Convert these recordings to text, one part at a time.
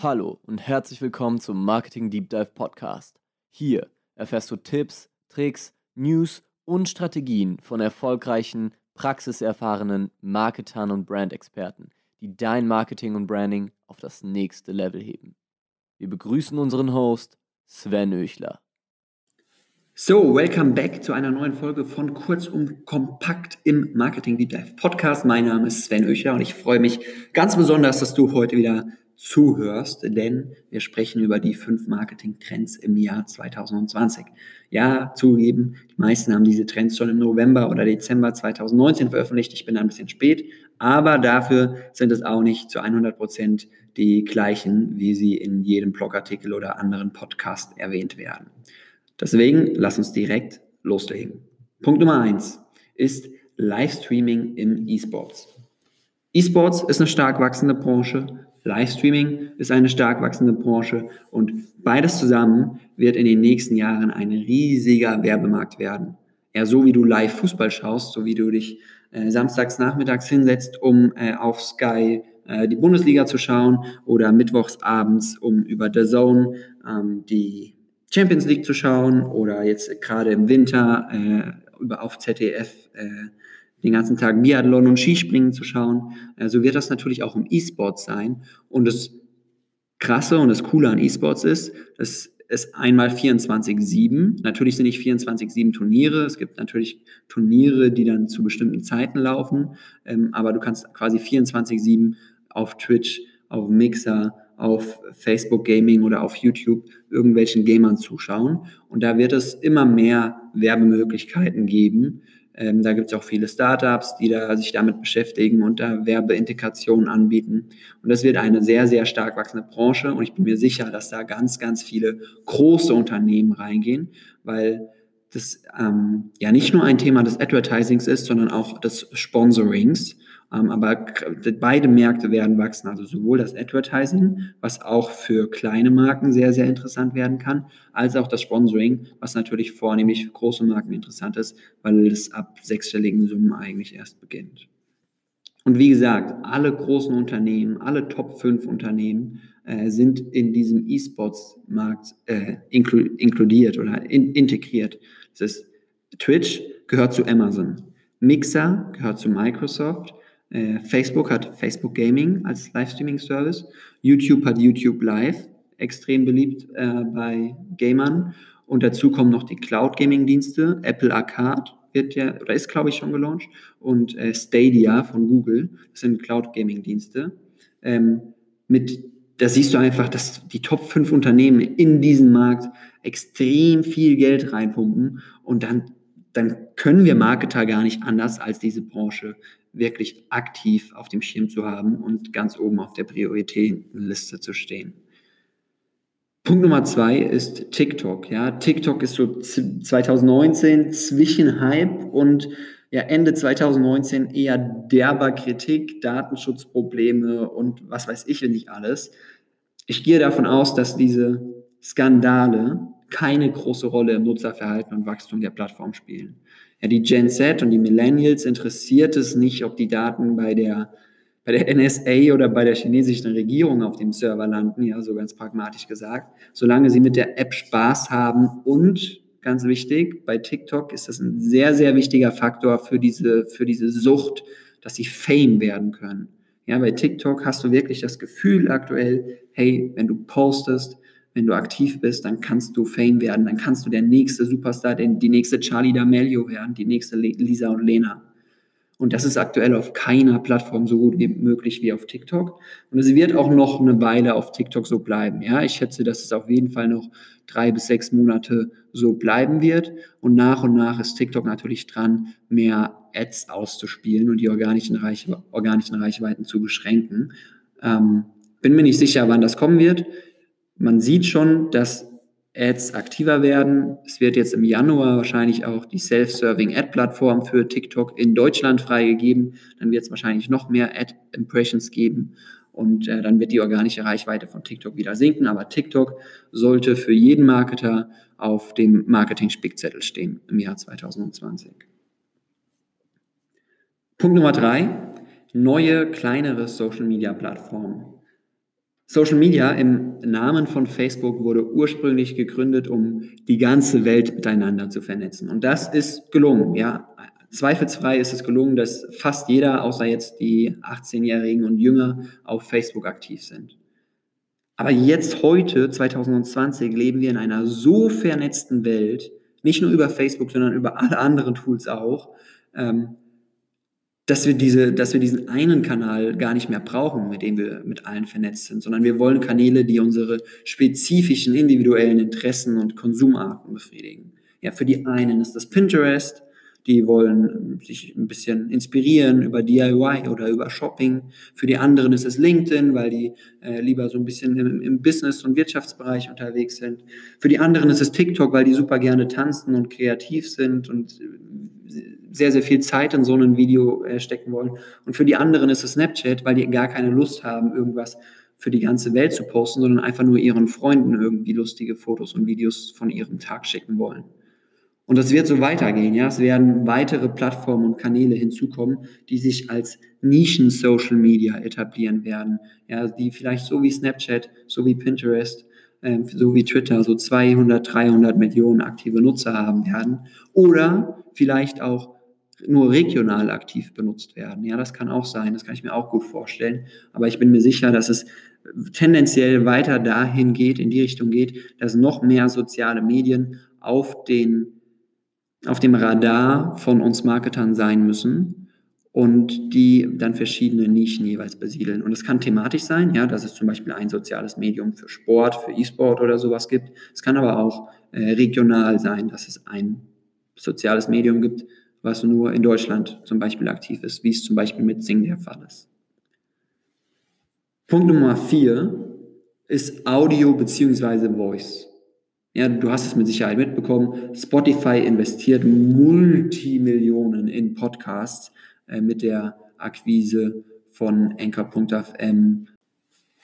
Hallo und herzlich willkommen zum Marketing Deep Dive Podcast. Hier erfährst du Tipps, Tricks, News und Strategien von erfolgreichen, praxiserfahrenen Marketern und Brandexperten, die dein Marketing und Branding auf das nächste Level heben. Wir begrüßen unseren Host Sven Öchler. So, welcome back zu einer neuen Folge von Kurz und Kompakt im Marketing Deep Dive Podcast. Mein Name ist Sven Öchler und ich freue mich ganz besonders, dass du heute wieder zuhörst, denn wir sprechen über die fünf Marketing-Trends im Jahr 2020. Ja, zugegeben, die meisten haben diese Trends schon im November oder Dezember 2019 veröffentlicht. Ich bin ein bisschen spät, aber dafür sind es auch nicht zu 100 Prozent die gleichen, wie sie in jedem Blogartikel oder anderen Podcast erwähnt werden. Deswegen lass uns direkt loslegen. Punkt Nummer eins ist Livestreaming im E-Sports. E-Sports ist eine stark wachsende Branche. Livestreaming ist eine stark wachsende Branche und beides zusammen wird in den nächsten Jahren ein riesiger Werbemarkt werden. Ja, so wie du live Fußball schaust, so wie du dich äh, samstags nachmittags hinsetzt, um äh, auf Sky äh, die Bundesliga zu schauen oder mittwochs abends, um über The Zone ähm, die Champions League zu schauen oder jetzt gerade im Winter äh, über auf ZDF äh, den ganzen Tag Biathlon und Skispringen zu schauen. Äh, so wird das natürlich auch im E-Sport sein. Und das Krasse und das Coole an E-Sports ist, es einmal 24-7, natürlich sind nicht 24-7 Turniere, es gibt natürlich Turniere, die dann zu bestimmten Zeiten laufen, ähm, aber du kannst quasi 24-7 auf Twitch, auf Mixer, auf Facebook Gaming oder auf YouTube irgendwelchen Gamern zuschauen. Und da wird es immer mehr Werbemöglichkeiten geben, ähm, da gibt es auch viele Startups, die da sich damit beschäftigen und da Werbeintegrationen anbieten. Und das wird eine sehr, sehr stark wachsende Branche. Und ich bin mir sicher, dass da ganz, ganz viele große Unternehmen reingehen, weil das ähm, ja nicht nur ein Thema des Advertisings ist, sondern auch des Sponsorings. Ähm, aber beide Märkte werden wachsen, also sowohl das Advertising, was auch für kleine Marken sehr, sehr interessant werden kann, als auch das Sponsoring, was natürlich vornehmlich für große Marken interessant ist, weil es ab sechsstelligen Summen eigentlich erst beginnt. Und wie gesagt, alle großen Unternehmen, alle Top 5 Unternehmen äh, sind in diesem E-Sports-Markt äh, inklu inkludiert oder in integriert. Das ist Twitch gehört zu Amazon, Mixer gehört zu Microsoft, äh, Facebook hat Facebook Gaming als Livestreaming-Service. YouTube hat YouTube Live, extrem beliebt äh, bei Gamern. Und dazu kommen noch die Cloud Gaming-Dienste. Apple Arcade wird ja, oder ist, glaube ich, schon gelauncht. Und äh, Stadia von Google. Das sind Cloud Gaming-Dienste. Ähm, mit, da siehst du einfach, dass die Top 5 Unternehmen in diesen Markt extrem viel Geld reinpumpen. Und dann, dann können wir Marketer gar nicht anders als diese Branche wirklich aktiv auf dem Schirm zu haben und ganz oben auf der Prioritätenliste zu stehen. Punkt Nummer zwei ist TikTok. Ja, TikTok ist so 2019 zwischen Hype und ja, Ende 2019 eher derber Kritik, Datenschutzprobleme und was weiß ich nicht alles. Ich gehe davon aus, dass diese Skandale keine große Rolle im Nutzerverhalten und Wachstum der Plattform spielen. Ja, die Gen Z und die Millennials interessiert es nicht, ob die Daten bei der, bei der NSA oder bei der chinesischen Regierung auf dem Server landen, ja, so ganz pragmatisch gesagt, solange sie mit der App Spaß haben und ganz wichtig, bei TikTok ist das ein sehr, sehr wichtiger Faktor für diese, für diese Sucht, dass sie Fame werden können. Ja, bei TikTok hast du wirklich das Gefühl aktuell, hey, wenn du postest, wenn du aktiv bist, dann kannst du Fame werden, dann kannst du der nächste Superstar, die nächste Charlie D'Amelio werden, die nächste Lisa und Lena. Und das ist aktuell auf keiner Plattform so gut wie möglich wie auf TikTok. Und es wird auch noch eine Weile auf TikTok so bleiben. Ja, ich schätze, dass es auf jeden Fall noch drei bis sechs Monate so bleiben wird. Und nach und nach ist TikTok natürlich dran, mehr Ads auszuspielen und die organischen, Reich organischen Reichweiten zu beschränken. Ähm, bin mir nicht sicher, wann das kommen wird. Man sieht schon, dass Ads aktiver werden. Es wird jetzt im Januar wahrscheinlich auch die Self-Serving Ad-Plattform für TikTok in Deutschland freigegeben. Dann wird es wahrscheinlich noch mehr Ad-Impressions geben und äh, dann wird die organische Reichweite von TikTok wieder sinken. Aber TikTok sollte für jeden Marketer auf dem Marketing-Spickzettel stehen im Jahr 2020. Punkt Nummer drei, neue, kleinere Social-Media-Plattformen. Social Media im Namen von Facebook wurde ursprünglich gegründet, um die ganze Welt miteinander zu vernetzen. Und das ist gelungen, ja. Zweifelsfrei ist es gelungen, dass fast jeder, außer jetzt die 18-Jährigen und Jünger, auf Facebook aktiv sind. Aber jetzt heute, 2020, leben wir in einer so vernetzten Welt, nicht nur über Facebook, sondern über alle anderen Tools auch, ähm, dass wir diese, dass wir diesen einen Kanal gar nicht mehr brauchen, mit dem wir mit allen vernetzt sind, sondern wir wollen Kanäle, die unsere spezifischen individuellen Interessen und Konsumarten befriedigen. Ja, für die einen ist das Pinterest, die wollen sich ein bisschen inspirieren über DIY oder über Shopping. Für die anderen ist es LinkedIn, weil die äh, lieber so ein bisschen im, im, Business- und Wirtschaftsbereich unterwegs sind. Für die anderen ist es TikTok, weil die super gerne tanzen und kreativ sind und äh, sehr, sehr viel Zeit in so ein Video äh, stecken wollen. Und für die anderen ist es Snapchat, weil die gar keine Lust haben, irgendwas für die ganze Welt zu posten, sondern einfach nur ihren Freunden irgendwie lustige Fotos und Videos von ihrem Tag schicken wollen. Und das wird so weitergehen, ja. Es werden weitere Plattformen und Kanäle hinzukommen, die sich als Nischen-Social Media etablieren werden. Ja, die vielleicht so wie Snapchat, so wie Pinterest, äh, so wie Twitter so 200, 300 Millionen aktive Nutzer haben werden. Oder vielleicht auch nur regional aktiv benutzt werden. Ja, das kann auch sein, das kann ich mir auch gut vorstellen. Aber ich bin mir sicher, dass es tendenziell weiter dahin geht, in die Richtung geht, dass noch mehr soziale Medien auf den auf dem Radar von uns Marketern sein müssen und die dann verschiedene Nischen jeweils besiedeln. Und es kann thematisch sein, ja, dass es zum Beispiel ein soziales Medium für Sport, für E-Sport oder sowas gibt. Es kann aber auch äh, regional sein, dass es ein soziales Medium gibt, was nur in Deutschland zum Beispiel aktiv ist, wie es zum Beispiel mit Sing der Fall ist. Punkt Nummer vier ist Audio beziehungsweise Voice. Ja, du hast es mit Sicherheit mitbekommen. Spotify investiert Multimillionen in Podcasts äh, mit der Akquise von Anchor.fm.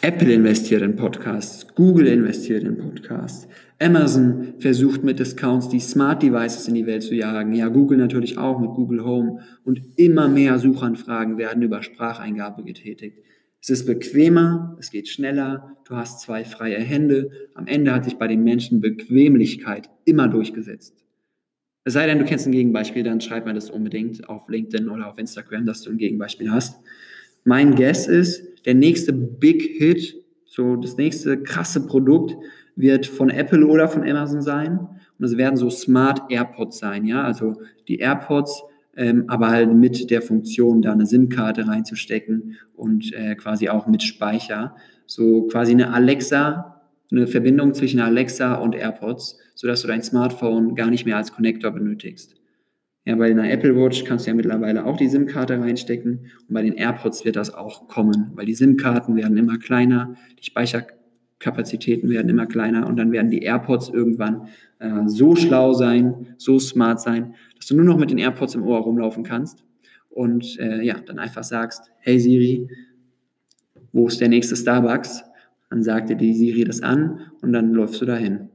Apple investiert in Podcasts, Google investiert in Podcasts, Amazon versucht mit Discounts die Smart Devices in die Welt zu jagen. Ja, Google natürlich auch mit Google Home. Und immer mehr Suchanfragen werden über Spracheingabe getätigt. Es ist bequemer, es geht schneller, du hast zwei freie Hände. Am Ende hat sich bei den Menschen Bequemlichkeit immer durchgesetzt. Es sei denn, du kennst ein Gegenbeispiel, dann schreib mir das unbedingt auf LinkedIn oder auf Instagram, dass du ein Gegenbeispiel hast. Mein Guess ist, der nächste Big Hit, so das nächste krasse Produkt wird von Apple oder von Amazon sein. Und es werden so Smart AirPods sein, ja. Also die AirPods ähm, aber halt mit der Funktion, da eine SIM-Karte reinzustecken und äh, quasi auch mit Speicher. So quasi eine Alexa, eine Verbindung zwischen Alexa und AirPods, sodass du dein Smartphone gar nicht mehr als Connector benötigst. Ja, bei einer Apple Watch kannst du ja mittlerweile auch die SIM-Karte reinstecken und bei den AirPods wird das auch kommen, weil die SIM-Karten werden immer kleiner, die Speicherkapazitäten werden immer kleiner und dann werden die AirPods irgendwann äh, so schlau sein, so smart sein, dass du nur noch mit den AirPods im Ohr rumlaufen kannst und äh, ja, dann einfach sagst, hey Siri, wo ist der nächste Starbucks? Dann sagt dir die Siri das an und dann läufst du dahin.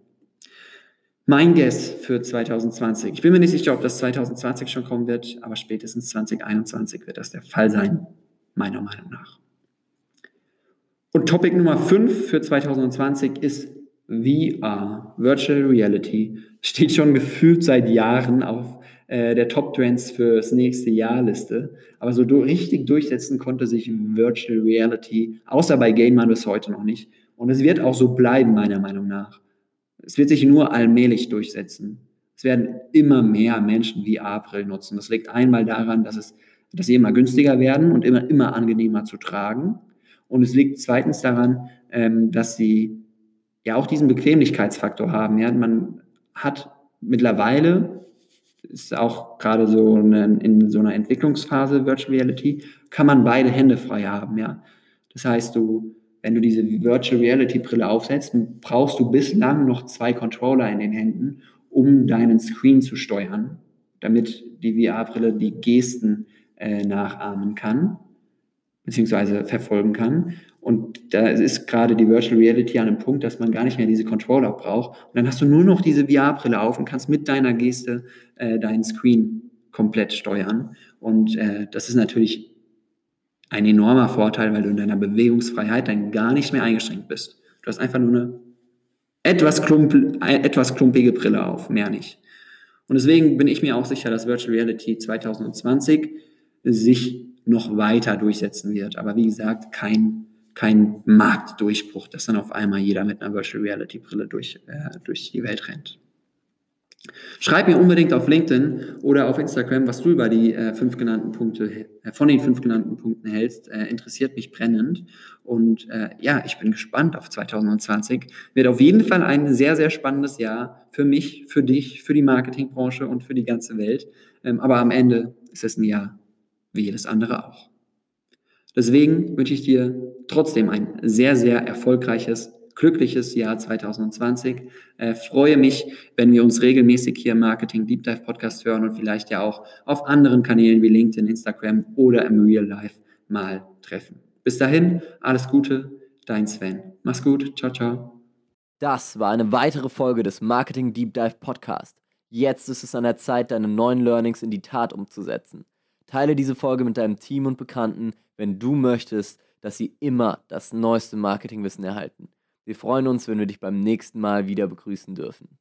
Mein Guess für 2020. Ich bin mir nicht sicher, ob das 2020 schon kommen wird, aber spätestens 2021 wird das der Fall sein, meiner Meinung nach. Und Topic Nummer 5 für 2020 ist VR, Virtual Reality, steht schon gefühlt seit Jahren auf äh, der Top Trends fürs nächste Jahr Liste. Aber so richtig durchsetzen konnte sich Virtual Reality, außer bei Game Man bis heute noch nicht. Und es wird auch so bleiben, meiner Meinung nach. Es wird sich nur allmählich durchsetzen. Es werden immer mehr Menschen VR-Brillen nutzen. Das liegt einmal daran, dass, es, dass sie immer günstiger werden und immer, immer angenehmer zu tragen. Und es liegt zweitens daran, ähm, dass sie ja auch diesen Bequemlichkeitsfaktor haben. Ja, man hat mittlerweile ist auch gerade so eine, in so einer Entwicklungsphase Virtual Reality, kann man beide Hände frei haben, ja. Das heißt, du, wenn du diese Virtual Reality Brille aufsetzt, brauchst du bislang noch zwei Controller in den Händen, um deinen Screen zu steuern, damit die VR-Brille die Gesten äh, nachahmen kann, beziehungsweise verfolgen kann. Und da ist gerade die Virtual Reality an einem Punkt, dass man gar nicht mehr diese Controller braucht. Und dann hast du nur noch diese VR-Brille auf und kannst mit deiner Geste äh, deinen Screen komplett steuern. Und äh, das ist natürlich ein enormer Vorteil, weil du in deiner Bewegungsfreiheit dann gar nicht mehr eingeschränkt bist. Du hast einfach nur eine etwas, klump, etwas klumpige Brille auf, mehr nicht. Und deswegen bin ich mir auch sicher, dass Virtual Reality 2020 sich noch weiter durchsetzen wird. Aber wie gesagt, kein, kein Marktdurchbruch, dass dann auf einmal jeder mit einer Virtual Reality Brille durch, äh, durch die Welt rennt. Schreib mir unbedingt auf LinkedIn oder auf Instagram, was du über die äh, fünf genannten Punkte, äh, von den fünf genannten Punkten hältst. Äh, interessiert mich brennend. Und äh, ja, ich bin gespannt auf 2020. Wird auf jeden Fall ein sehr, sehr spannendes Jahr für mich, für dich, für die Marketingbranche und für die ganze Welt. Ähm, aber am Ende ist es ein Jahr wie jedes andere auch. Deswegen wünsche ich dir trotzdem ein sehr, sehr erfolgreiches glückliches Jahr 2020. Äh, freue mich, wenn wir uns regelmäßig hier im Marketing Deep Dive Podcast hören und vielleicht ja auch auf anderen Kanälen wie LinkedIn, Instagram oder im Real Life mal treffen. Bis dahin, alles Gute, dein Sven. Mach's gut, ciao, ciao. Das war eine weitere Folge des Marketing Deep Dive Podcast. Jetzt ist es an der Zeit, deine neuen Learnings in die Tat umzusetzen. Teile diese Folge mit deinem Team und Bekannten, wenn du möchtest, dass sie immer das neueste Marketingwissen erhalten. Wir freuen uns, wenn wir dich beim nächsten Mal wieder begrüßen dürfen.